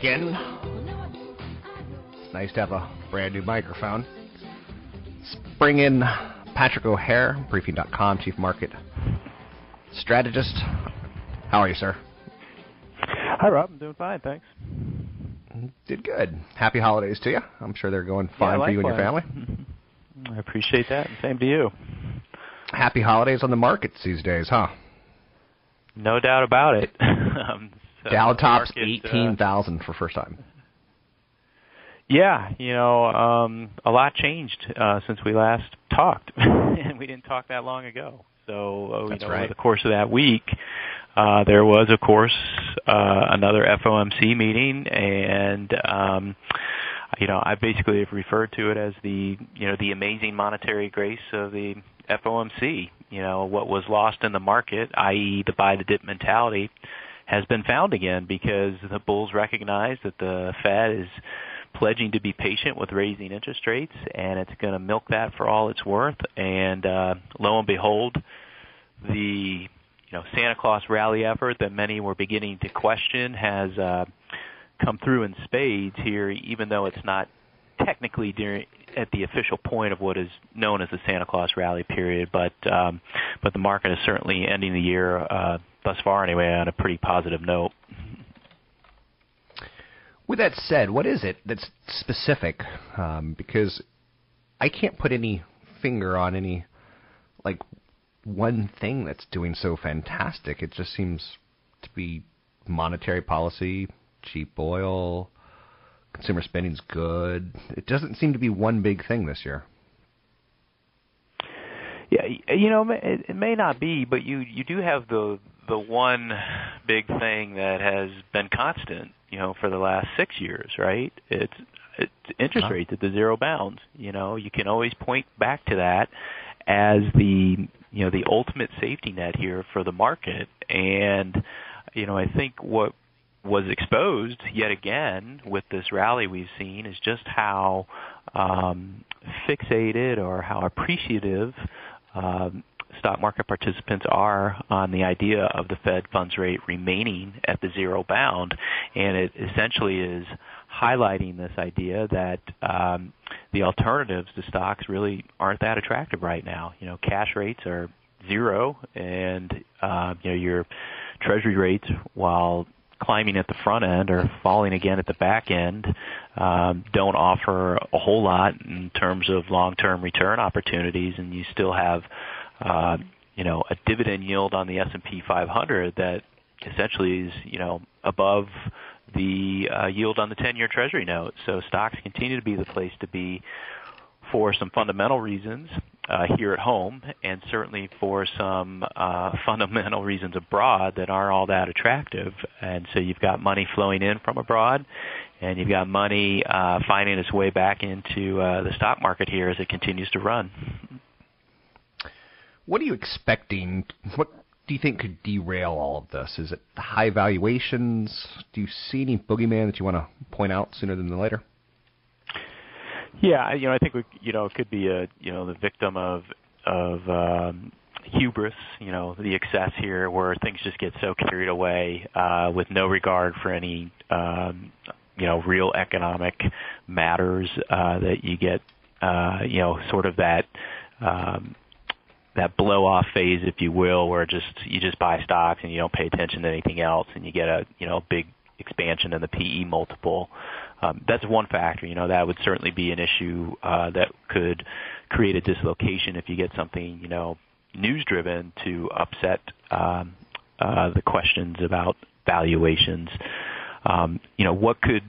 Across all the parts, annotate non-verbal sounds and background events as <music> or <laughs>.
back in. It's nice to have a brand new microphone. Let's bring in Patrick O'Hare, Briefing.com, Chief Market Strategist. How are you, sir? Hi, Rob. I'm doing fine, thanks. Did good. Happy holidays to you. I'm sure they're going fine yeah, for you and your family. <laughs> I appreciate that. Same to you. Happy holidays on the markets these days, huh? No doubt about it. <laughs> um, so Dow tops market, uh, 18,000 for first time. Yeah, you know, um, a lot changed uh, since we last talked, <laughs> and we didn't talk that long ago. So, uh, you know, right. over the course of that week, uh, there was, of course, uh, another FOMC meeting, and um, you know, I basically have referred to it as the, you know, the amazing monetary grace of the FOMC. You know, what was lost in the market, i.e., the buy the dip mentality, has been found again because the bulls recognize that the Fed is pledging to be patient with raising interest rates, and it's going to milk that for all it's worth. And uh, lo and behold, the you know Santa Claus rally effort that many were beginning to question has uh, come through in spades here, even though it's not technically during at the official point of what is known as the Santa Claus rally period, but um, but the market is certainly ending the year uh, thus far anyway on a pretty positive note. With that said, what is it that's specific? Um, because I can't put any finger on any like one thing that's doing so fantastic. It just seems to be monetary policy, cheap oil, consumer spending's good. It doesn't seem to be one big thing this year. Yeah, you know, it, it may not be, but you you do have the the one big thing that has been constant, you know, for the last six years, right? It's it's interest Huh. rates at the zero bounds. You know, you can always point back to that as the you know the ultimate safety net here for the market, and you know, I think what was exposed yet again with this rally we've seen is just how um, fixated or how appreciative um, stock market participants are on the idea of the Fed funds rate remaining at the zero bound, and it essentially is highlighting this idea that um, the alternatives to stocks really aren't that attractive right now. You know, cash rates are zero, and uh, you know your Treasury rates, while climbing at the front end or falling again at the back end, um, don't offer a whole lot in terms of long-term return opportunities, and you still have, uh, you know, a dividend yield on the S&P 500 that essentially is, you know, above the uh, yield on the 10-year Treasury note. So stocks continue to be the place to be for some fundamental reasons uh, here at home, and certainly for some uh, <laughs> fundamental reasons abroad that aren't all that attractive. And so you've got money flowing in from abroad, and you've got money uh, finding its way back into uh, the stock market here as it continues to run. What are you expecting? What do you think could derail all of this? Is it the high valuations? Do you see any boogeyman that you want to point out sooner than later? Yeah, you know, I think we, you know, it could be a, you know, the victim of of um, hubris, you know, the excess here, where things just get so carried away uh, with no regard for any, um, you know, real economic matters uh, that you get, uh, you know, sort of that. Um, that blow off phase, if you will, where just you just buy stocks and you don't pay attention to anything else, and you get a you know big expansion in the PE multiple. Um, that's one factor. You know, that would certainly be an issue uh, that could create a dislocation if you get something, you know, news driven to upset um, uh, the questions about valuations. Um, you know, what could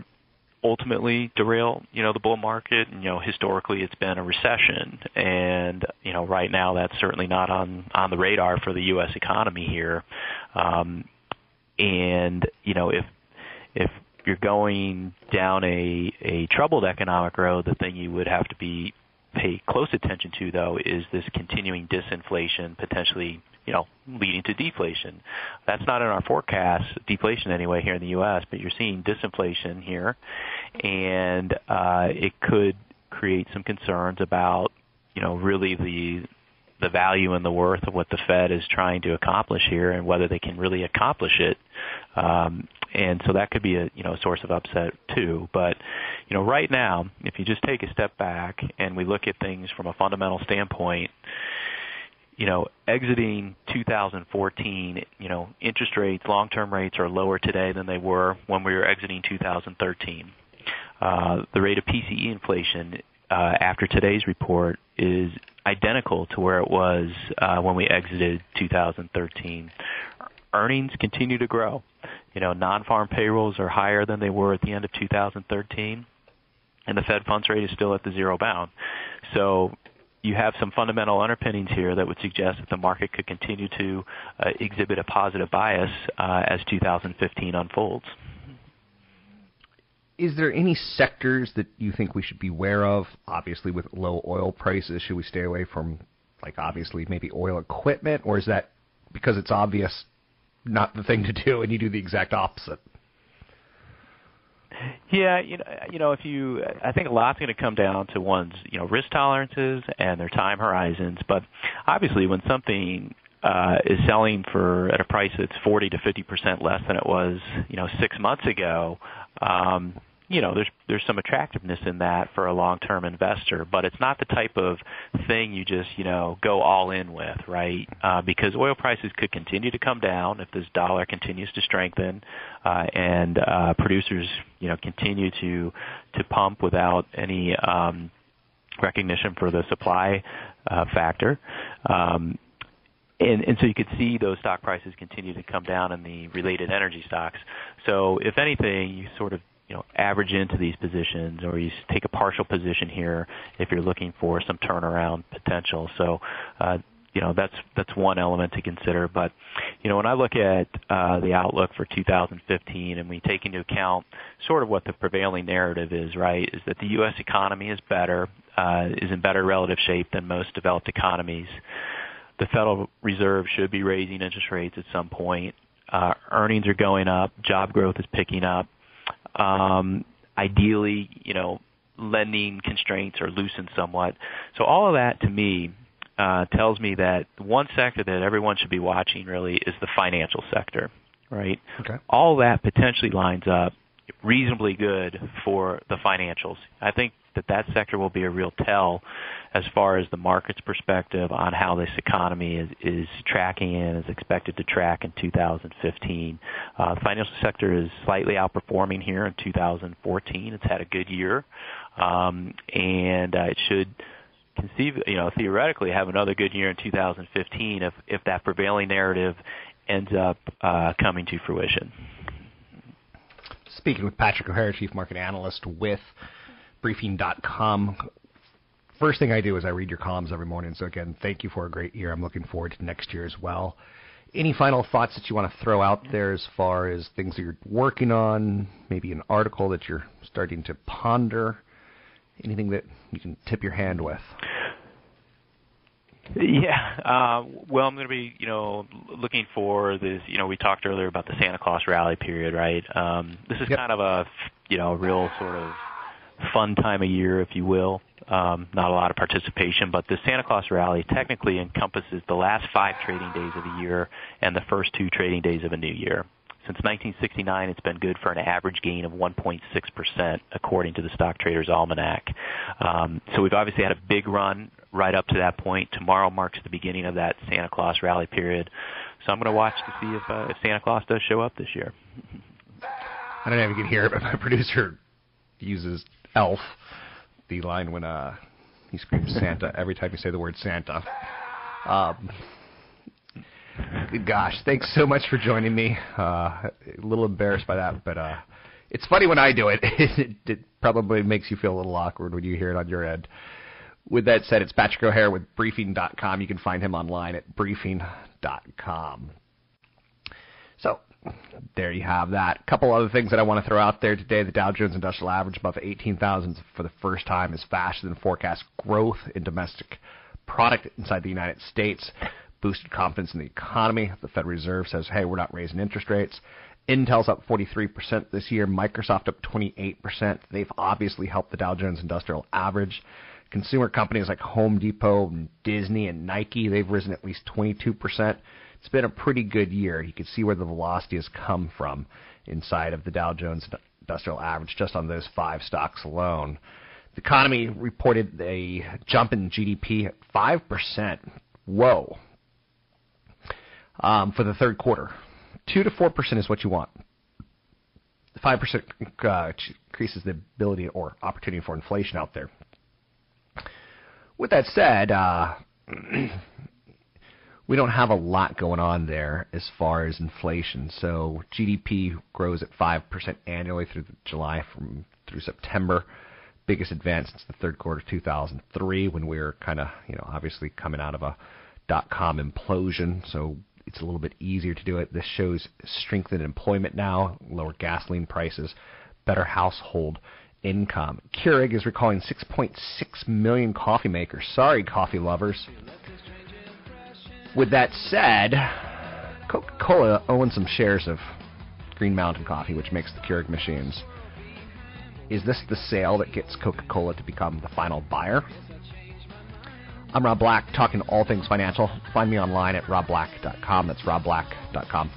ultimately derail, you know, the bull market. You know, historically it's been a recession, and you know, right now that's certainly not on on the radar for the U.S. economy here. Um, and you know, if if you're going down a a troubled economic road, the thing you would have to be pay close attention to though is this continuing disinflation potentially you know leading to deflation. That's not in our forecast deflation anyway here in the US but you're seeing disinflation here. And uh it could create some concerns about you know really the the value and the worth of what the Fed is trying to accomplish here and whether they can really accomplish it um and so that could be a you know a source of upset too. But you know, right now, if you just take a step back and we look at things from a fundamental standpoint, you know, exiting 2014, you know, interest rates, long-term rates are lower today than they were when we were exiting 2013. Uh, the rate of PCE inflation uh, after today's report is identical to where it was uh, when we exited 2013 earnings continue to grow. You know, non-farm payrolls are higher than they were at the end of 2013, and the Fed funds rate is still at the zero bound. So you have some fundamental underpinnings here that would suggest that the market could continue to uh, exhibit a positive bias uh, as 2015 unfolds. Is there any sectors that you think we should be aware of? Obviously, with low oil prices, should we stay away from, like, obviously maybe oil equipment, or is that because it's obvious not the thing to do, and you do the exact opposite. Yeah, you know, you know, if you, I think a lot's going to come down to one's, you know, risk tolerances and their time horizons. But obviously, when something uh, is selling for at a price that's 40 to 50 percent less than it was, you know, six months ago, um, you know, there's there's some attractiveness in that for a long-term investor, but it's not the type of thing you just you know go all in with, right? Uh, because oil prices could continue to come down if this dollar continues to strengthen, uh, and uh, producers you know continue to to pump without any um, recognition for the supply uh, factor. Um, and, and so you could see those stock prices continue to come down in the related energy stocks. So if anything, you sort of you know average into these positions or you take a partial position here if you're looking for some turnaround potential. So uh, you know that's that's one element to consider. But you know when I look at uh, the outlook for 2015 and we take into account sort of what the prevailing narrative is, right, is that the U.S. economy is better, uh, is in better relative shape than most developed economies. The Federal Reserve should be raising interest rates at some point. Uh, earnings are going up, job growth is picking up, um, ideally, you know, lending constraints are loosened somewhat. So all of that to me uh, tells me that one sector that everyone should be watching really is the financial sector, right? Okay. All that potentially lines up reasonably good for the financials. I think that that sector will be a real tell as far as the market's perspective on how this economy is, is tracking and is expected to track in 2015. Uh, the financial sector is slightly outperforming here in 2014. It's had a good year, um, and uh, it should conceive, you know, theoretically have another good year in 2015 if if that prevailing narrative ends up uh, coming to fruition. Speaking with Patrick O'Hara, Chief Market Analyst with Briefing.com. First thing I do is I read your columns every morning. So again, thank you for a great year. I'm looking forward to next year as well. Any final thoughts that you want to throw out there as far as things that you're working on? Maybe an article that you're starting to ponder? Anything that you can tip your hand with? Yeah. Uh, well, I'm going to be, you know, looking for this. You know, we talked earlier about the Santa Claus rally period, right? Um, this is yep. kind of a, you know, real sort of fun time of year, if you will. Um, not a lot of participation, but the Santa Claus rally technically encompasses the last five trading days of the year and the first two trading days of a new year. Since 1969, it's been good for an average gain of 1.6%, according to the Stock Traders Almanac. Um, so we've obviously had a big run right up to that point. Tomorrow marks the beginning of that Santa Claus rally period. So I'm going to watch to see if, uh, if Santa Claus does show up this year. I don't know if you can hear it, but my <laughs> producer uses elf, the line when uh, he screams Santa every time you say the word Santa. Um, gosh, thanks so much for joining me. Uh, a little embarrassed by that, but uh, it's funny when I do it. it. <laughs> It probably makes you feel a little awkward when you hear it on your end. With that said, it's Patrick O'Hare with Briefing.com. You can find him online at Briefing.com. There you have that. A couple other things that I want to throw out there today. The Dow Jones Industrial Average above 18,000 for the first time is faster than forecast growth in domestic product inside the United States. Boosted confidence in the economy. The Fed Reserve says, hey, we're not raising interest rates. Intel's up 43% this year. Microsoft up 28%. They've obviously helped the Dow Jones Industrial Average. Consumer companies like Home Depot, and Disney, and Nike, they've risen at least 22% it's been a pretty good year. You can see where the velocity has come from inside of the Dow Jones Industrial Average just on those five stocks alone. The economy reported a jump in GDP at 5%. Whoa. Um, for the third quarter. 2 to 4% is what you want. 5% uh, increases the ability or opportunity for inflation out there. With that said, uh, <clears throat> we don't have a lot going on there as far as inflation. So GDP grows at 5% annually through July from through September. Biggest advance since the third quarter of 2003 when we were kind of, you know, obviously coming out of a dot com implosion. So it's a little bit easier to do it. This shows strengthened employment now, lower gasoline prices, better household income. Keurig is recalling 6.6 million coffee makers. Sorry, coffee lovers. With that said, Coca Cola owns some shares of Green Mountain Coffee, which makes the Keurig machines. Is this the sale that gets Coca Cola to become the final buyer? I'm Rob Black, talking all things financial. Find me online at robblack.com. That's robblack.com.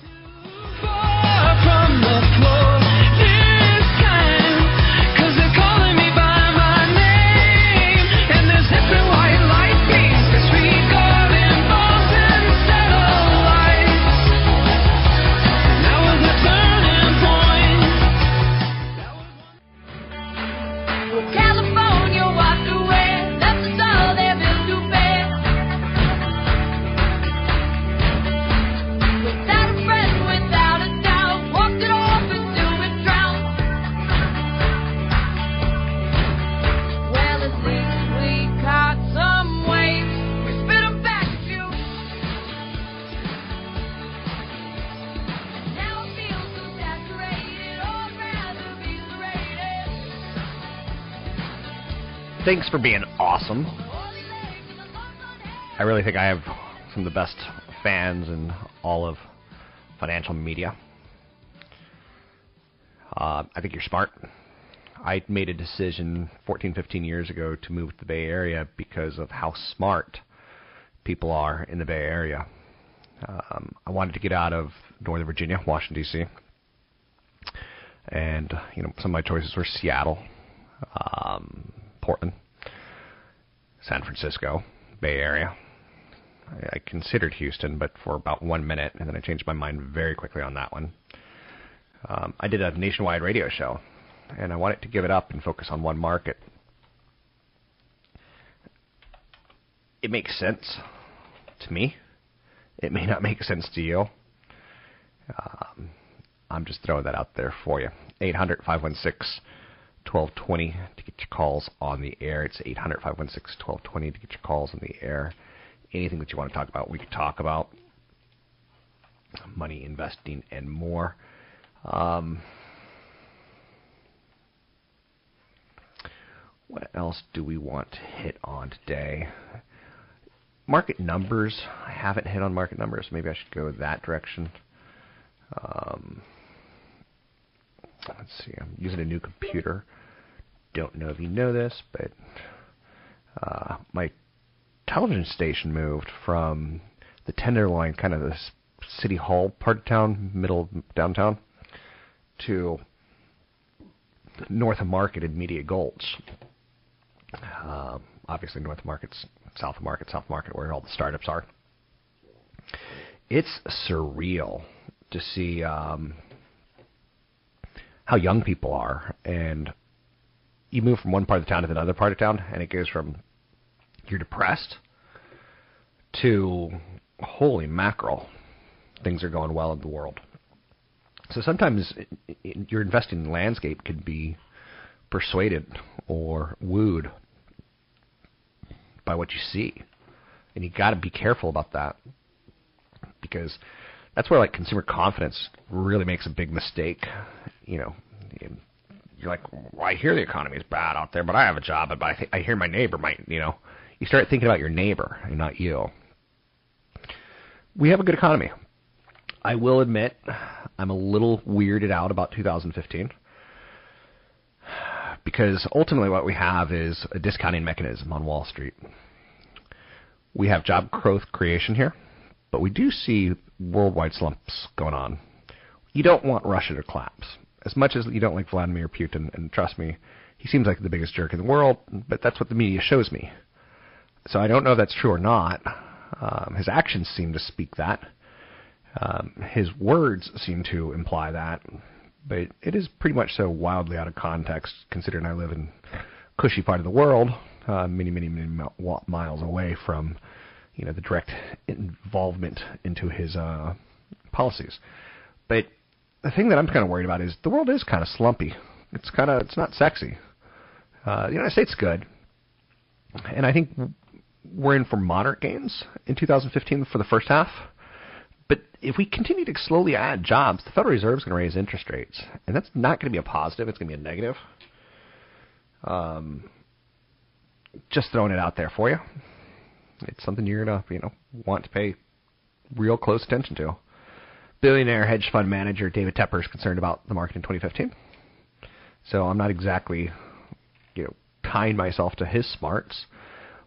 Thanks for being awesome. I really think I have some of the best fans in all of financial media. Uh, I think you're smart. I made a decision 14, 15 years ago to move to the Bay Area because of how smart people are in the Bay Area. Um, I wanted to get out of Northern Virginia, Washington D.C., and you know some of my choices were Seattle, um, Portland, San Francisco, Bay Area. I, I considered Houston, but for about one minute, and then I changed my mind very quickly on that one. Um, I did a nationwide radio show, and I wanted to give it up and focus on one market. It makes sense to me. It may not make sense to you. Um, I'm just throwing that out there for you. 800 516 1220 to get your calls on the air. It's 800 516 1220 to get your calls on the air. Anything that you want to talk about, we can talk about. Money, investing, and more. Um, what else do we want to hit on today? Market numbers. I haven't hit on market numbers. Maybe I should go that direction. Um, let's see. I'm using a new computer don't know if you know this, but uh, my television station moved from the Tenderloin, kind of the city hall part of town, middle downtown, to north of Market in Media Gulch. Uh, obviously, north of Market's south of Market, south of Market, where all the startups are. It's surreal to see um, how young people are, and you move from one part of the town to another part of town, and it goes from you're depressed to holy mackerel, things are going well in the world. So sometimes your investing landscape can be persuaded or wooed by what you see, and you got to be careful about that because that's where like consumer confidence really makes a big mistake. You know, you're like, well, I hear the economy is bad out there, but I have a job, but I, th- I hear my neighbor might, you know, you start thinking about your neighbor and not you. We have a good economy. I will admit, I'm a little weirded out about 2015 because ultimately what we have is a discounting mechanism on Wall Street. We have job growth creation here, but we do see worldwide slumps going on. You don't want Russia to collapse. As much as you don't like Vladimir Putin, and trust me, he seems like the biggest jerk in the world, but that's what the media shows me. So I don't know if that's true or not. Um, his actions seem to speak that. Um, his words seem to imply that, but it is pretty much so wildly out of context, considering I live in cushy part of the world, uh, many, many, many miles away from, you know, the direct involvement into his uh, policies. But the thing that I'm kind of worried about is the world is kind of slumpy. It's kind of it's not sexy. Uh, the United States is good, and I think we're in for moderate gains in 2015 for the first half. But if we continue to slowly add jobs, the Federal Reserve is going to raise interest rates, and that's not going to be a positive. It's going to be a negative. Um, just throwing it out there for you. It's something you're to you know want to pay real close attention to. Billionaire hedge fund manager David Tepper is concerned about the market in 2015. So I'm not exactly you know tying myself to his smarts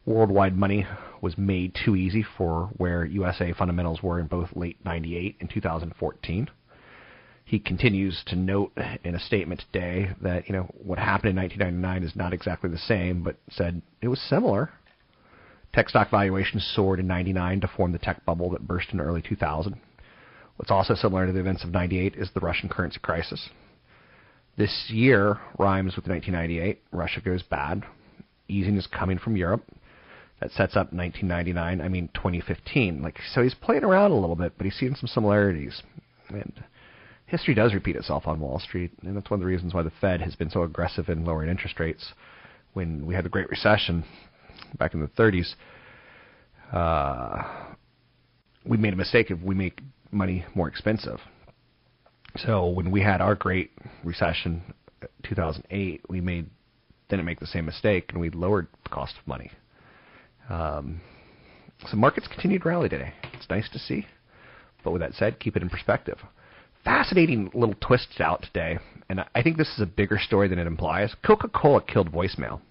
worldwide money was made too easy for where USA fundamentals were in both late 98 and 2014. He continues to note in a statement today that, you know, what happened in 1999 is not exactly the same, but said it was similar. Tech stock valuations soared in 99 to form the tech bubble that burst in early 2000. What's also similar to the events of 98 is the Russian currency crisis. This year rhymes with 1998. Russia goes bad. Easing is coming from Europe that sets up 1999. I mean 2015. Like so, he's playing around a little bit, but he's seeing some similarities. And history does repeat itself on Wall Street, and that's one of the reasons why the Fed has been so aggressive in lowering interest rates. When we had the Great Recession back in the 30s, uh, we made a mistake if we make money more expensive. So when we had our Great Recession, 2008, we made didn't make the same mistake, and we lowered the cost of money. Um, so markets continued to rally today. It's nice to see. But with that said, keep it in perspective. Fascinating little twists out today, and I think this is a bigger story than it implies. Coca-Cola killed voicemail.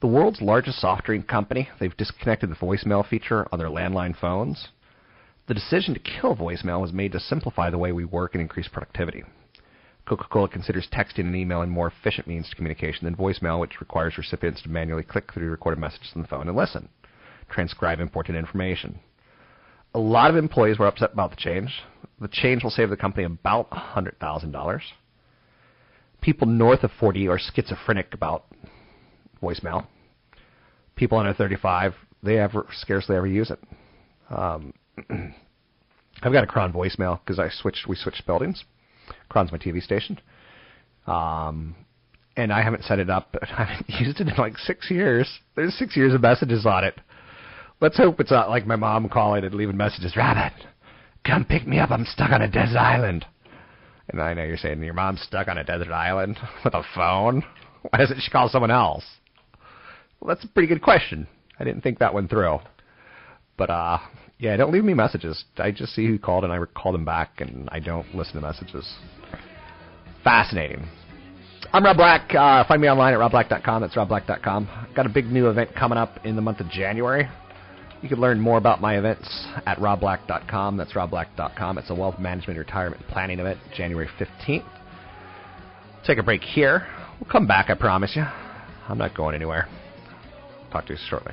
The world's largest soft drink company, they've disconnected the voicemail feature on their landline phones. The decision to kill voicemail was made to simplify the way we work and increase productivity. Coca-Cola considers texting and emailing more efficient means to communication than voicemail, which requires recipients to manually click through recorded messages on the phone and listen, transcribe important information. A lot of employees were upset about the change. The change will save the company about $100,000. People north of 40 are schizophrenic about voicemail. People under 35, they ever scarcely ever use it. Um, <clears throat> I've got a KRON voicemail because I switched. We switched buildings. KRON's my TV station. Um, and I haven't set it up. <laughs> I haven't used it in like six years. There's six years of messages on it. Let's hope it's not like my mom calling and leaving messages. Rabbit, come pick me up. I'm stuck on a desert island. And I know you're saying your mom's stuck on a desert island <laughs> with a phone. Why doesn't she call someone else? Well, that's a pretty good question. I didn't think that one through. But uh, yeah, don't leave me messages. I just see who called and I call them back, and I don't listen to messages. Fascinating. I'm Rob Black. Uh, find me online at robblack.com. That's robblack.com. Got a big new event coming up in the month of January. You can learn more about my events at robblack.com. That's robblack.com. It's a wealth management retirement planning event, January 15th. Take a break here. We'll come back, I promise you. I'm not going anywhere. Talk to you shortly.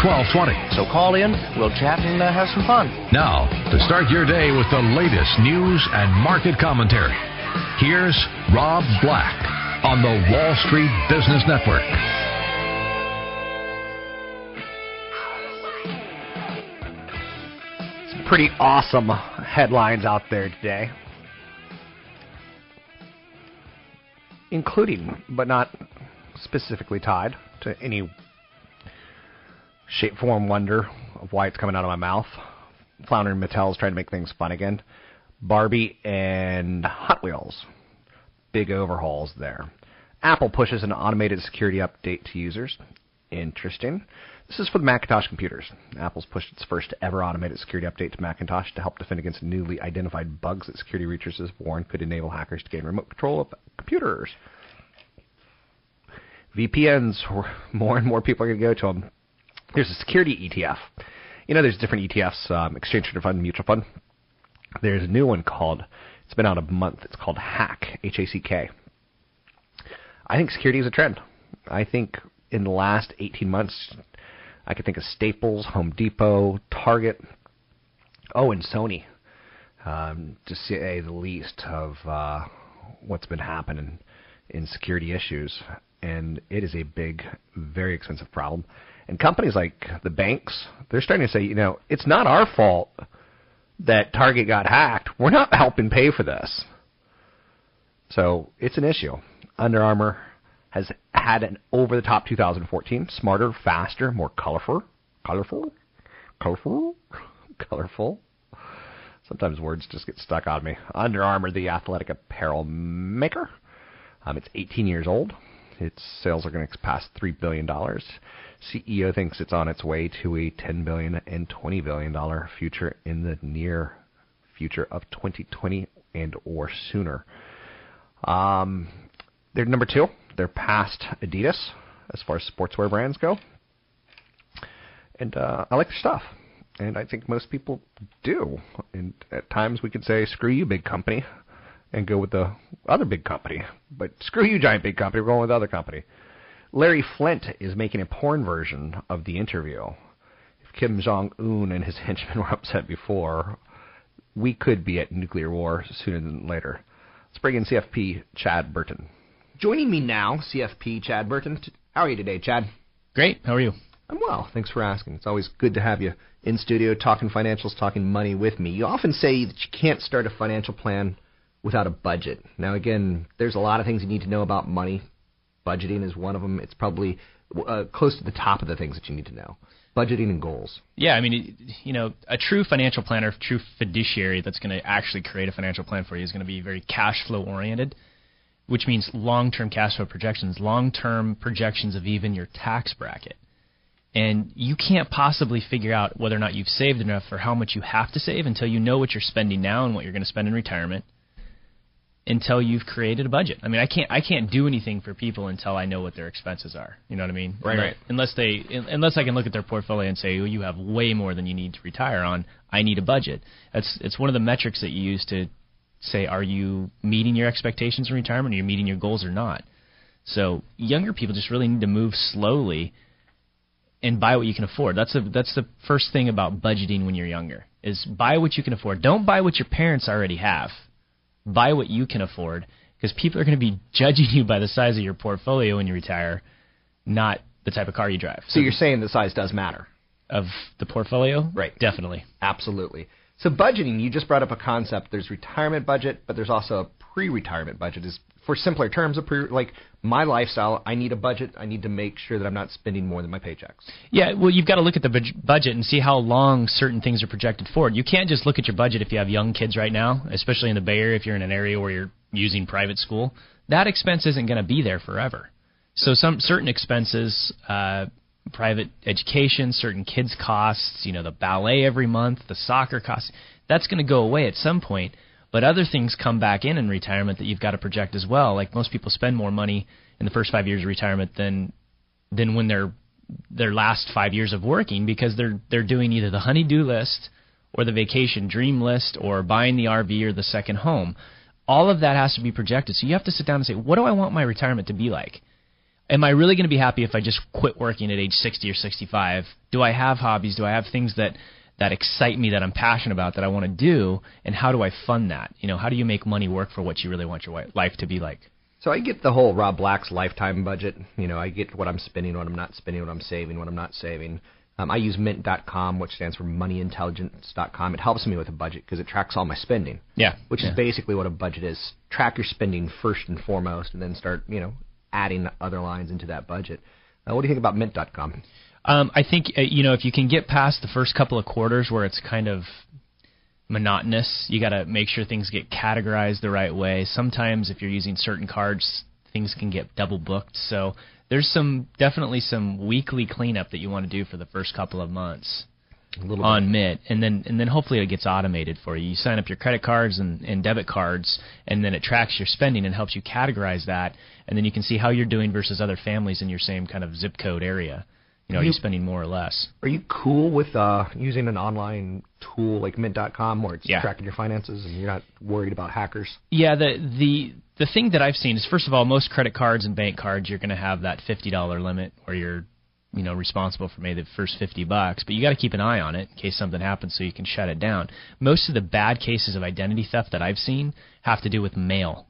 1220. So call in, we'll chat and uh, have some fun. Now, to start your day with the latest news and market commentary, here's Rob Black on the Wall Street Business Network. Some pretty awesome headlines out there today. Including, but not specifically tied to any shape, form, wonder of why it's coming out of my mouth. Flounder and Mattel's trying to make things fun again. Barbie and Hot Wheels. Big overhauls there. Apple pushes an automated security update to users. Interesting. This is for the Macintosh computers. Apple's pushed its first ever automated security update to Macintosh to help defend against newly identified bugs that security researchers have warned could enable hackers to gain remote control of computers. VPNs, <laughs> more and more people are going to go to them. There's a security ETF. You know, there's different ETFs, um, exchange traded fund, mutual fund. There's a new one called. It's been out a month. It's called Hack, H-A-C-K. I think security is a trend. I think in the last 18 months, I could think of Staples, Home Depot, Target, oh, and Sony, um, to say the least of uh, what's been happening in security issues. And it is a big, very expensive problem. And companies like the banks, they're starting to say, you know, it's not our fault that Target got hacked. We're not helping pay for this. So it's an issue. Under Armour has had an over the top 2014, smarter, faster, more colorful, colorful, colorful, colorful. Sometimes words just get stuck on me. Under Armour, the athletic apparel maker. Um, it's 18 years old. Its sales are going to pass three billion dollars. CEO thinks it's on its way to a 10 billion and 20 billion dollar future in the near future of 2020 and or sooner. Um, they're number two. They're past Adidas as far as sportswear brands go, and uh, I like their stuff. And I think most people do. And at times we could say, "Screw you, big company," and go with the other big company. But screw you, giant big company. We're going with the other company. Larry Flynt is making a porn version of the interview. If Kim Jong Un and his <laughs> henchmen were upset before, we could be at nuclear war sooner than later. Let's bring in CFP Chad Burton. Joining me now, CFP Chad Burton. How are you today, Chad? Great. How are you? I'm well. Thanks for asking. It's always good to have you in studio talking financials, talking money with me. You often say that you can't start a financial plan without a budget. Now, again, there's a lot of things you need to know about money. Budgeting is one of them. It's probably uh, close to the top of the things that you need to know. Budgeting and goals. Yeah, I mean, you know, a true financial planner, true fiduciary that's going to actually create a financial plan for you is going to be very cash flow oriented, which means long term cash flow projections, long term projections of even your tax bracket. And you can't possibly figure out whether or not you've saved enough or how much you have to save until you know what you're spending now and what you're going to spend in retirement until you've created a budget. I mean, I can't I can't do anything for people until I know what their expenses are. You know what I mean? Right. Unless, right. Unless they unless I can look at their portfolio and say, "Oh, you have way more than you need to retire on. I need a budget." That's it's one of the metrics that you use to say, "Are you meeting your expectations in retirement? Are you meeting your goals or not?" So, younger people just really need to move slowly and buy what you can afford. That's a that's the first thing about budgeting when you're younger. Is buy what you can afford. Don't buy what your parents already have buy what you can afford because people are going to be <laughs> judging you by the size of your portfolio when you retire, not the type of car you drive. So, so you're saying the size does matter of the portfolio, right? Definitely, absolutely. So budgeting, you just brought up a concept. There's retirement budget, but there's also a pre-retirement budget. Is for simpler terms, a pre, like my lifestyle, I need a budget. I need to make sure that I'm not spending more than my paychecks. Yeah, well, you've got to look at the bud- budget and see how long certain things are projected for. You can't just look at your budget if you have young kids right now, especially in the Bay Area. If you're in an area where you're using private school, that expense isn't going to be there forever. So some certain expenses, uh, private education, certain kids' costs, you know, the ballet every month, the soccer costs, that's going to go away at some point. But other things come back in in retirement that you've got to project as well. Like most people spend more money in the first five years of retirement than than when they're their last five years of working because they're they're doing either the honey-do list or the vacation dream list or buying the RV or the second home. All of that has to be projected. So you have to sit down and say, what do I want my retirement to be like? Am I really going to be happy if I just quit working at age 60 or 65? Do I have hobbies? Do I have things that that excite me that I'm passionate about that I want to do and how do I fund that? You know, how do you make money work for what you really want your life to be like? So I get the whole Rob Black's lifetime budget. You know, I get what I'm spending, what I'm not spending, what I'm saving, what I'm not saving. Um, I use Mint.com, which stands for MoneyIntelligence.com. It helps me with a budget because it tracks all my spending. Yeah. Which yeah. is basically what a budget is. Track your spending first and foremost, and then start, you know, adding other lines into that budget. Uh, what do you think about Mint.com? Um, I think uh, you know if you can get past the first couple of quarters where it's kind of monotonous, you got to make sure things get categorized the right way. Sometimes if you're using certain cards, things can get double booked. So there's some definitely some weekly cleanup that you want to do for the first couple of months on Mint, and then and then hopefully it gets automated for you. You sign up your credit cards and, and debit cards, and then it tracks your spending and helps you categorize that, and then you can see how you're doing versus other families in your same kind of zip code area. You know, are you, you spending more or less? Are you cool with uh, using an online tool like Mint.com where it's yeah. tracking your finances and you're not worried about hackers? Yeah, the the the thing that I've seen is first of all, most credit cards and bank cards you're going to have that fifty dollar limit where you're you know responsible for maybe the first 50 bucks but you got to keep an eye on it in case something happens so you can shut it down most of the bad cases of identity theft that i've seen have to do with mail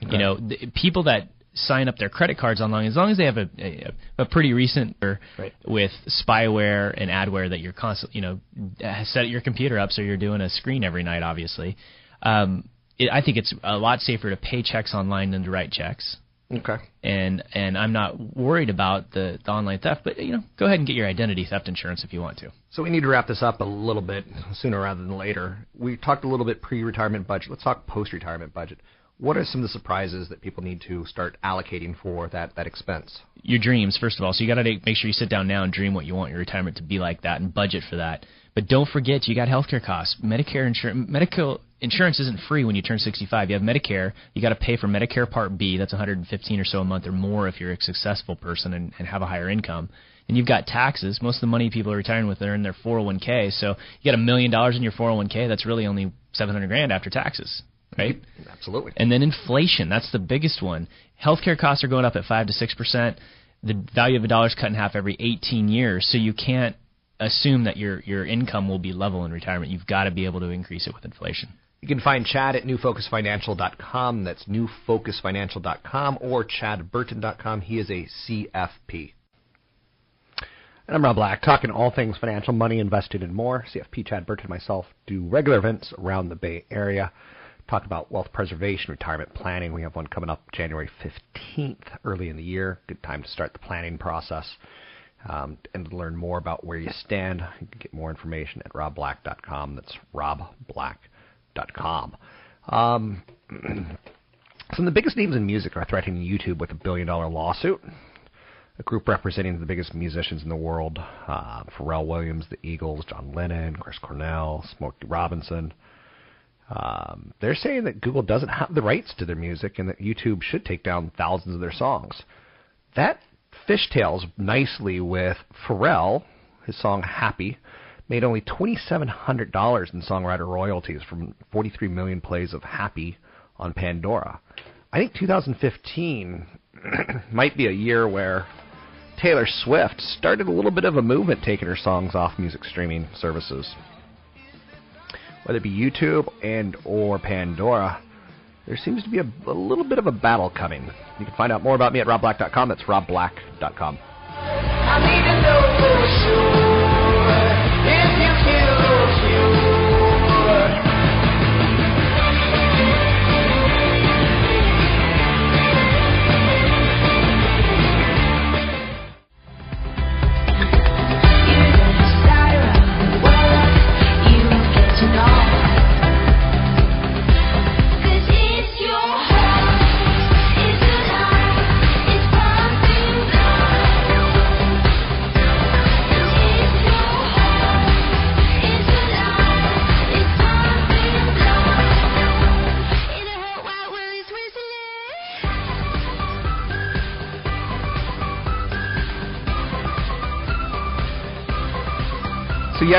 okay. you know the, people that sign up their credit cards online as long as they have a a, a pretty recent right. with spyware and adware that you're constantly you know set your computer up so you're doing a screen every night obviously um, it, I think it's a lot safer to pay checks online than to write checks Okay. And and I'm not worried about the, the online theft, but you know, go ahead and get your identity theft insurance if you want to. So we need to wrap this up a little bit sooner rather than later. We talked a little bit pre-retirement budget. Let's talk post-retirement budget. What are some of the surprises that people need to start allocating for that, that expense? Your dreams, first of all. So you got to make sure you sit down now and dream what you want your retirement to be like that and budget for that. But don't forget, you got healthcare costs. Medicare insurance, medical insurance isn't free when you turn 65. You have Medicare. You got to pay for Medicare Part B. That's 115 or so a month or more if you're a successful person and, and have a higher income. And you've got taxes. Most of the money people are retiring with are in their 401k. So you got a million dollars in your 401k. That's really only 700 grand after taxes, right? Absolutely. And then inflation. That's the biggest one. Healthcare costs are going up at five to six percent. The value of a dollar is cut in half every 18 years. So you can't assume that your your income will be level in retirement. You've got to be able to increase it with inflation. You can find Chad at newfocusfinancial.com. That's newfocusfinancial.com or chadburton.com. He is a CFP. And I'm Rob Black, talking all things financial, money, invested, and more. CFP Chad Burton and myself do regular events around the Bay Area. Talk about wealth preservation, retirement planning. We have one coming up January 15th, early in the year. Good time to start the planning process. Um, and learn more about where you stand, you can get more information at robblack.com. That's robblack.com. Um, <clears throat> some of the biggest names in music are threatening YouTube with a billion dollar lawsuit. A group representing the biggest musicians in the world uh, Pharrell Williams, the Eagles, John Lennon, Chris Cornell, Smokey Robinson. Um, they're saying that Google doesn't have the rights to their music and that YouTube should take down thousands of their songs. That fishtails nicely with Pharrell. His song "Happy" made only twenty-seven hundred dollars in songwriter royalties from 43 million plays of "Happy" on Pandora. I think 2015 <clears throat> might be a year where Taylor Swift started a little bit of a movement taking her songs off music streaming services. Whether it be YouTube and or Pandora, there seems to be a, a, little bit of a battle coming. You can find out more about me at robblack.com. That's robblack.com.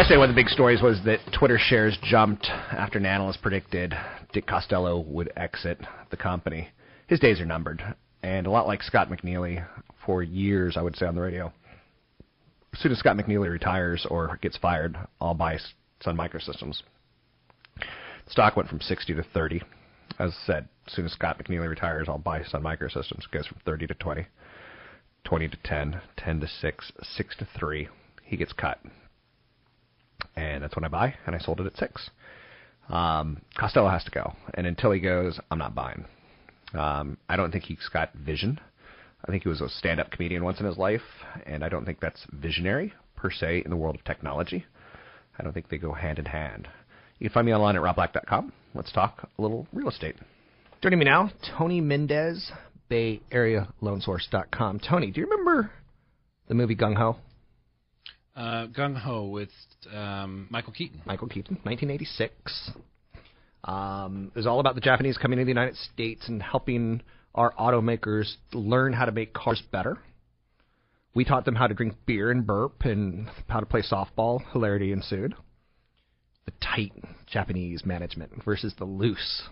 yesterday, one of the big stories was that Twitter shares jumped after an analyst predicted Dick Costolo would exit the company. His days are numbered, and a lot like Scott McNealy, for years, I would say on the radio. As soon as Scott McNealy retires or gets fired, I'll buy Sun Microsystems. Stock went from 60 to 30. As I said, as soon as Scott McNealy retires, I'll buy Sun Microsystems. It goes from 30 to 20, 20 to 10, 10 to 6, 6 to 3. He gets cut. And that's when I buy, and I sold it at 6. Um, Costolo has to go. And until he goes, I'm not buying. Um, I don't think he's got vision. I think he was a stand up comedian once in his life, and I don't think that's visionary per se in the world of technology. I don't think they go hand in hand. You can find me online at robblack.com. Let's talk a little real estate. Joining me now, Tony Mendez, Bay Area LoanSource.com. Tony, do you remember the movie Gung Ho? Uh, Gung Ho with um, Michael Keaton. Michael Keaton, 1986. Um, it was all about the Japanese coming to the United States and helping our automakers learn how to make cars better. We taught them how to drink beer and burp and how to play softball. Hilarity ensued. The tight Japanese management versus the loose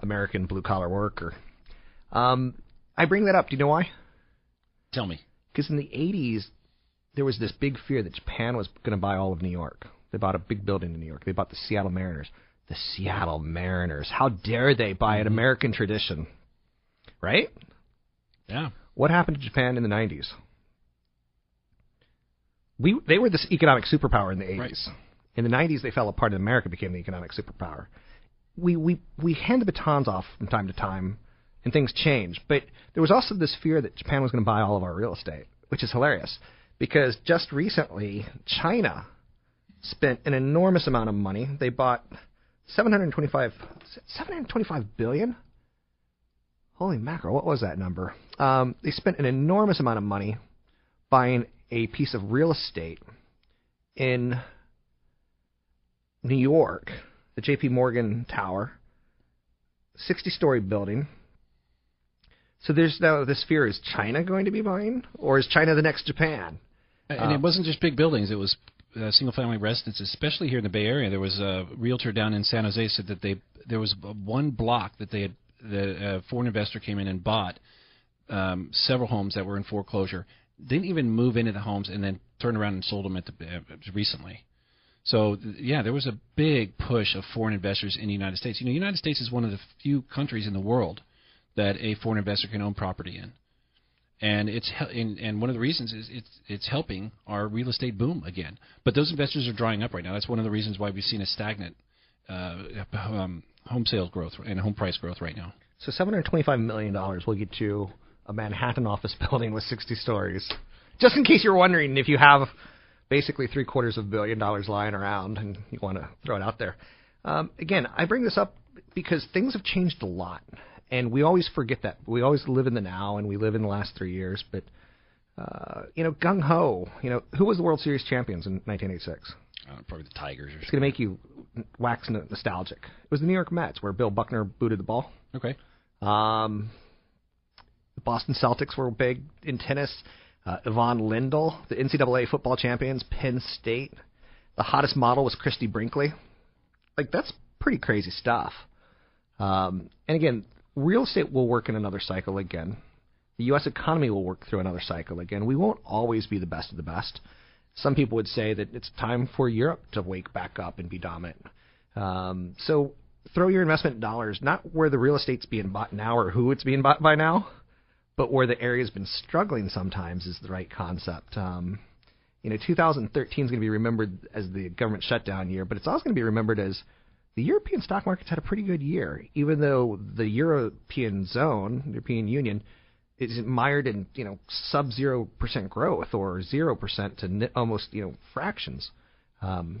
American blue collar worker. Um, I bring that up. Do you know why? Tell me. Because in the 80s, there was this big fear that Japan was going to buy all of New York. They bought a big building in New York. They bought the Seattle Mariners. The Seattle Mariners. How dare they buy an mm-hmm. American tradition? Right? Yeah. What happened to Japan in the 90s? We they were this economic superpower in the 80s. Right. In the 90s, they fell apart, and America became the economic superpower. We we we hand the batons off from time to time, and things change. But there was also this fear that Japan was going to buy all of our real estate, which is hilarious because just recently China spent an enormous amount of money. They bought 725 725 billion. Holy mackerel! What was that number? Um, they spent an enormous amount of money buying a piece of real estate in New York, the J.P. Morgan Tower, 60-story building. So there's now this fear: is China going to be buying, or is China the next Japan? And it wasn't just big buildings; it was uh, single-family residences, especially here in the Bay Area. There was a realtor down in San Jose said that they there was one block that they had the uh, foreign investor came in and bought um, several homes that were in foreclosure. Didn't even move into the homes and then turned around and sold them at the uh, recently. So yeah, there was a big push of foreign investors in the United States. You know, the United States is one of the few countries in the world that a foreign investor can own property in, and it's and, one of the reasons is it's it's helping our real estate boom again. But those investors are drying up right now. That's one of the reasons why we've seen a stagnant uh, um, home sales growth and home price growth right now. So $725 million will get you a Manhattan office <laughs> building with 60 stories. Just in case you're wondering if you have basically three quarters of a billion dollars lying around and you want to throw it out there. Um, again, I bring this up because things have changed a lot. And we always forget that. We always live in the now and we live in the last three years. But, uh, you know, gung ho, you know, who was the World Series champions in 1986? Uh, probably the Tigers. Or it's going to make you wax nostalgic. It was the New York Mets where Bill Buckner booted the ball. Okay. Um, the Boston Celtics were big in tennis. Uh, Ivan Lendl, the NCAA football champions, Penn State. The hottest model was Christie Brinkley. Like that's pretty crazy stuff. Um, and again, real estate will work in another cycle again. The U.S. economy will work through another cycle again. We won't always be the best of the best. Some people would say that it's time for Europe to wake back up and be dominant. Um, so throw your investment dollars not where the real estate's being bought now or who it's being bought by now, but where the area's been struggling sometimes is the right concept. Um, you know, 2013 is going to be remembered as the government shutdown year, but it's also going to be remembered as the European stock market's had a pretty good year, even though the European zone, European Union, is mired in you know sub zero percent growth or zero percent to almost you know fractions. Um,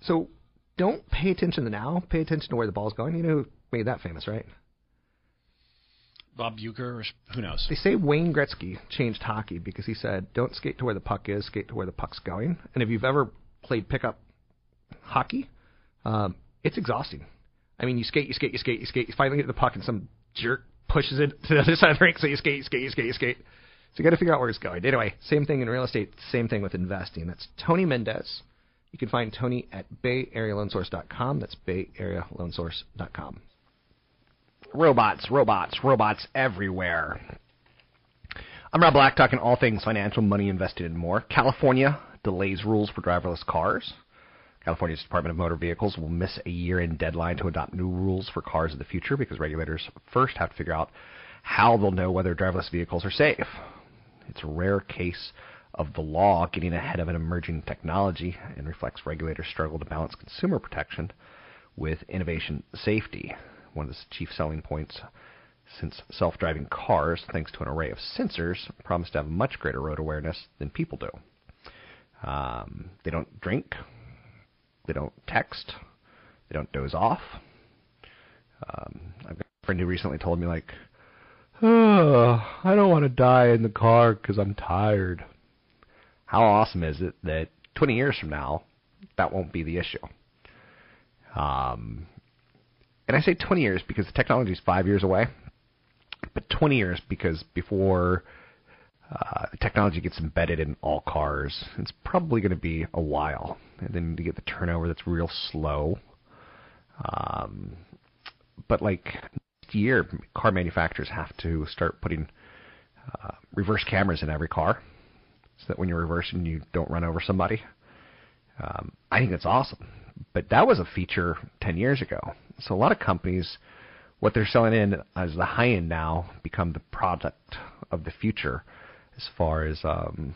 so don't pay attention to now. Pay attention to where the ball's going. You know who made that famous, right? Bob Uecker, or who knows? They say Wayne Gretzky changed hockey because he said, "Don't skate to where the puck is, skate to where the puck's going." And if you've ever played pickup hockey, um, it's exhausting. I mean, you skate, you skate, you skate, you skate. You finally get the puck, and some jerk pushes it <laughs> to the other side of the rink. So you skate, you skate, you skate, you skate. So you got to figure out where it's going. Anyway, same thing in real estate. Same thing with investing. That's Tony Mendez. You can find Tony at BayAreaLoanSource.com. That's BayAreaLoanSource.com. Robots, robots, robots everywhere. I'm Rob Black, talking all things financial, money invested, and more. California delays rules for driverless cars. California's Department of Motor Vehicles will miss a year in deadline to adopt new rules for cars of the future because regulators first have to figure out how they'll know whether driverless vehicles are safe. It's a rare case of the law getting ahead of an emerging technology and reflects regulators' struggle to balance consumer protection with innovation safety. One of the chief selling points since self driving cars, thanks to an array of sensors, promise to have much greater road awareness than people do. Um, they don't drink, they don't text, they don't doze off. Um, I've got a friend who recently told me, like, oh, I don't want to die in the car because I'm tired. How awesome is it that 20 years from now, that won't be the issue? Um, and I say 20 years because the technology is five years away, but 20 years because before uh, technology gets embedded in all cars, it's probably going to be a while. And then to get the turnover that's real slow. Um, but like next year, car manufacturers have to start putting uh, reverse cameras in every car so that when you're reversing, you don't run over somebody. Um, I think that's awesome. But that was a feature 10 years ago. So a lot of companies, what they're selling in as the high end now, become the product of the future as far as um,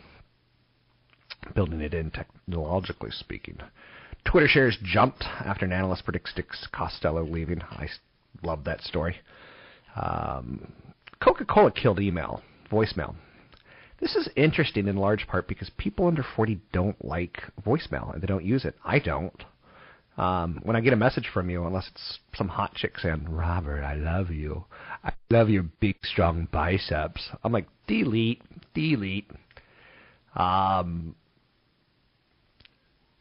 building it in technologically speaking. Twitter shares jumped after an analyst predicts Costolo leaving. I love that story. Um, Coca-Cola killed email, voicemail. This is interesting in large part because people under 40 don't like voicemail and they don't use it. I don't. Um, when I get a message from you, unless it's some hot chick saying, Robert, I love you. I love your big, strong biceps. I'm like, delete, delete. Um,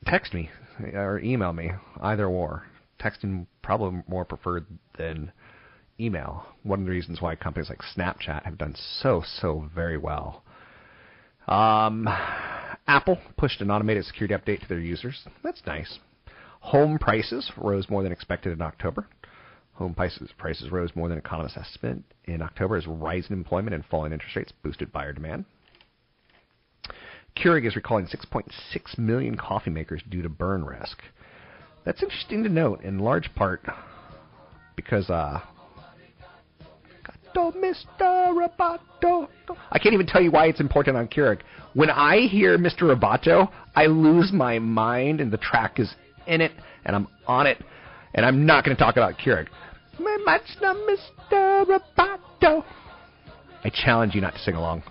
text me or email me, either or. Texting probably more preferred than email. One of the reasons why companies like Snapchat have done so, so very well. Um, Apple pushed an automated security update to their users. That's nice. Home prices rose more than expected in October. Home prices prices rose more than economists estimate in October as rising employment and falling interest rates boosted buyer demand. Keurig is recalling 6.6 million coffee makers due to burn risk. That's interesting to note, in large part because uh, Mr. Roboto. I can't even tell you why it's important on Keurig. When I hear Mr. Roboto, I lose my mind, and the track is in it, and I'm on it, and I'm not going to talk about Keurig. Mr. Roboto. I challenge you not to sing along.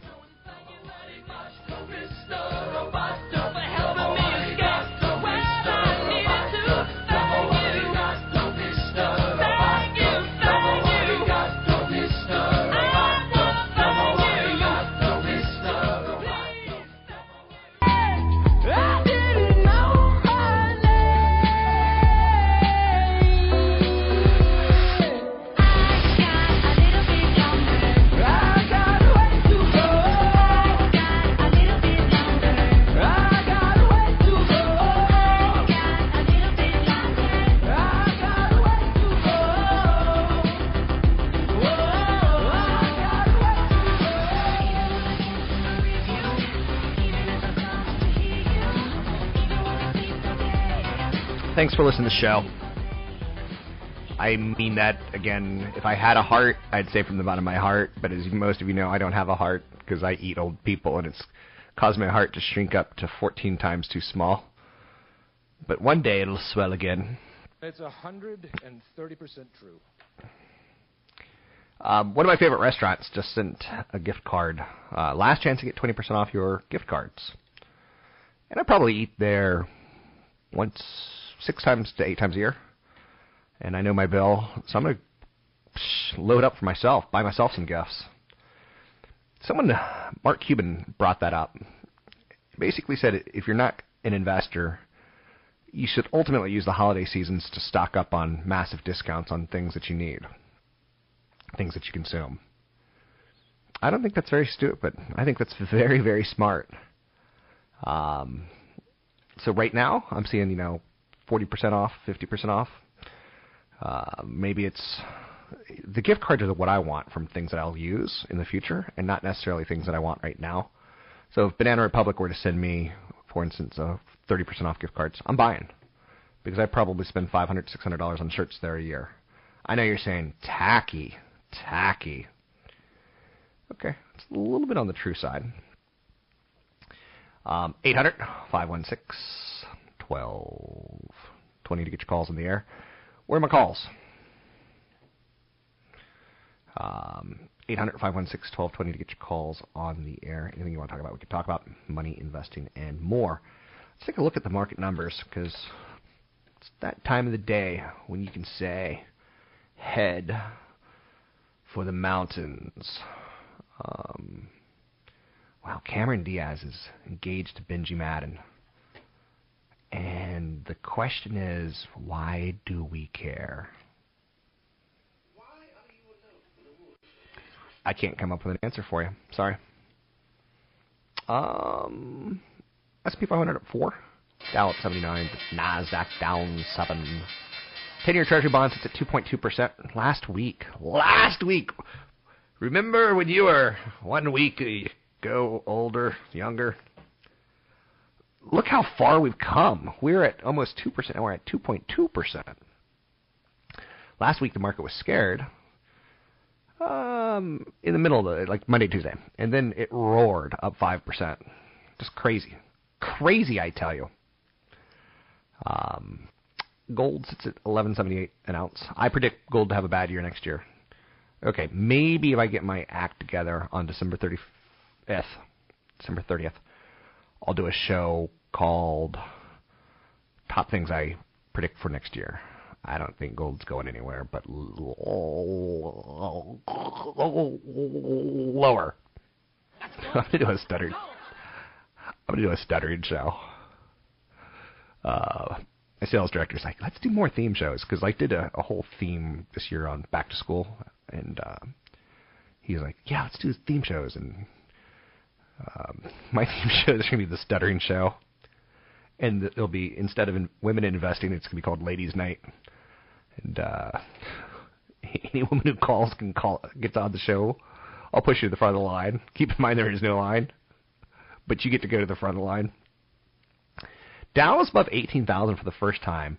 Thanks for listening to the show. I mean that again. If I had a heart, I'd say from the bottom of my heart. But as most of you know, I don't have a heart because I eat old people, and it's caused my heart to shrink up to 14 times too small. But one day it'll swell again. It's 130% true. Um, one of my favorite restaurants just sent a gift card. Uh, last chance to get 20% off your gift cards. And I probably eat there once six times to eight times a year, and I know my bill, so I'm gonna load up for myself, buy myself some gifts. Someone, Mark Cuban, brought that up. Basically said if you're not an investor, you should ultimately use the holiday seasons to stock up on massive discounts on things that you need, things that you consume. I don't think that's very stupid. I think that's very, very smart. Um, so right now, I'm seeing you know 40% off, 50% off. Uh, maybe it's the gift cards are what I want from things that I'll use in the future, and not necessarily things that I want right now. So if Banana Republic were to send me, for instance, a 30% off gift cards, I'm buying because I probably spend 500 $600 on shirts there a year. I know you're saying tacky, tacky. Okay, it's a little bit on the true side. Um, 800 516 1220 to get your calls in the air. Where are my calls? Um, 800 516 1220 to get your calls on the air. Anything you want to talk about, we can talk about money, investing, and more. Let's take a look at the market numbers because it's that time of the day when you can say, head for the mountains. Um, wow, Cameron Diaz is engaged to Benji Madden. And the question is, why do we care? I can't come up with an answer for you. Sorry. Um, S&P 500 up four, Dow up 79, Nasdaq down seven. Ten-year Treasury bonds sits at 2.2 percent. Last week, last week. Remember when you were one week ago older, younger? Look how far we've come. We're at almost two percent. We're at 2.2 percent. Last week the market was scared um, in the middle of the like Monday, Tuesday, and then it roared up five percent. Just crazy, crazy, I tell you. Um, gold sits at eleven seventy eight an ounce. I predict gold to have a bad year next year. Okay, maybe if I get my act together on December thirty fifth, December thirtieth, I'll do a show called "Top Things I Predict for Next Year." I don't think gold's going anywhere, but lower. <laughs> I'm gonna do a stuttering. I'm gonna do a stuttering show. Uh, my sales director's like, let's do more theme shows because I did a, a whole theme this year on back to school, and uh, he's like, yeah, let's do theme shows, and um, <laughs> my theme show is gonna be the stuttering show, and it'll be instead of in, women investing, it's gonna be called Ladies Night and uh, <laughs> any woman who calls can call gets on the show. I'll push you to the front of the line. Keep in mind there is no line, but you get to go to the front of the line. Dow was above eighteen thousand for the first time,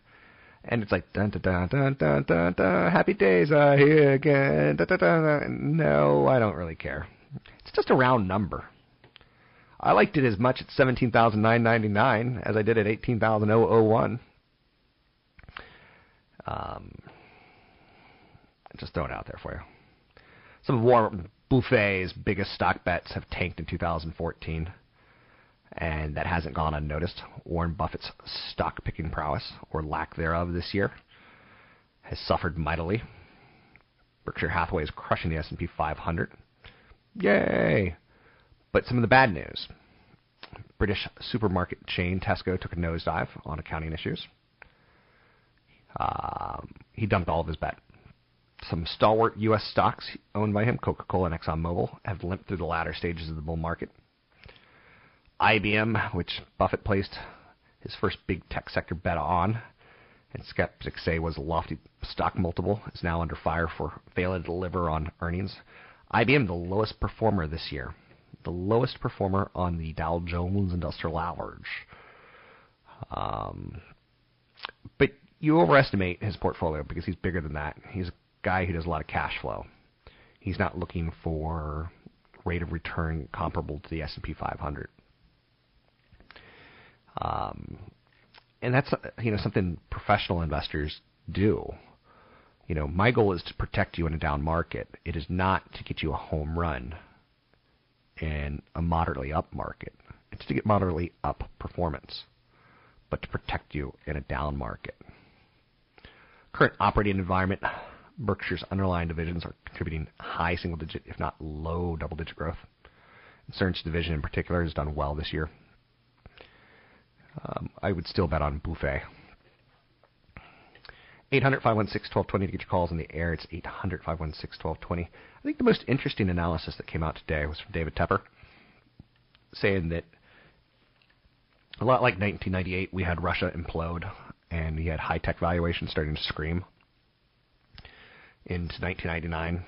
and it's like dun dun dun dun dun dun, dun happy days are here again. Dun, dun, dun, dun. No, I don't really care. It's just a round number. I liked it as much at seventeen thousand nine ninety nine as I did at eighteen thousand oh oh one. Um, just throw it out there for you. Some of Warren Buffett's biggest stock bets have tanked in 2014, and that hasn't gone unnoticed. Warren Buffett's stock picking prowess, or lack thereof, this year has suffered mightily. Berkshire Hathaway is crushing the S&P 500. Yay! But some of the bad news. British supermarket chain Tesco took a nosedive on accounting issues. Um, he dumped all of his bet. Some stalwart U.S. stocks owned by him, Coca-Cola and ExxonMobil, have limped through the latter stages of the bull market. IBM, which Buffett placed his first big tech sector bet on, and skeptics say was a lofty stock multiple, is now under fire for failing to deliver on earnings. IBM, the lowest performer this year, the lowest performer on the Dow Jones Industrial Average. Um, but you overestimate his portfolio because he's bigger than that. He's a guy who does a lot of cash flow. He's not looking for rate of return comparable to the S&P 500. Um, and that's you know something professional investors do. You know, my goal is to protect you in a down market. It is not to get you a home run in a moderately up market. It's to get moderately up performance, but to protect you in a down market. Current operating environment, Berkshire's underlying divisions are contributing high single digit, if not low double digit growth. Cern's division in particular has done well this year. Um, I would still bet on Buffett. 800 516 1220 to get your calls in the air. It's 800 516 1220. I think the most interesting analysis that came out today was from David Tepper saying that a lot like 1998, we had Russia implode, and we had high tech valuations starting to scream into 1999,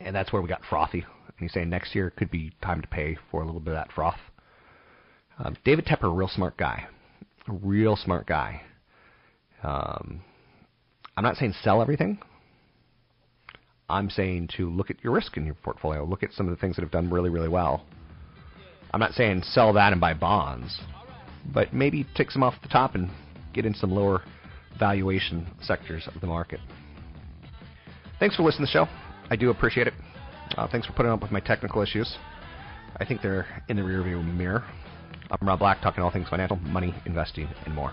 and that's where we got frothy. And he's saying next year could be time to pay for a little bit of that froth. Um, David Tepper, real smart guy, a real smart guy. Um, I'm not saying sell everything. I'm saying to look at your risk in your portfolio. Look at some of the things that have done really, really well. I'm not saying sell that and buy bonds, but maybe take some off the top and get in some lower valuation sectors of the market. Thanks for listening to the show. I do appreciate it. Uh, thanks for putting up with my technical issues. I think they're in the rearview mirror. I'm Rob Black, talking all things financial, money, investing, and more.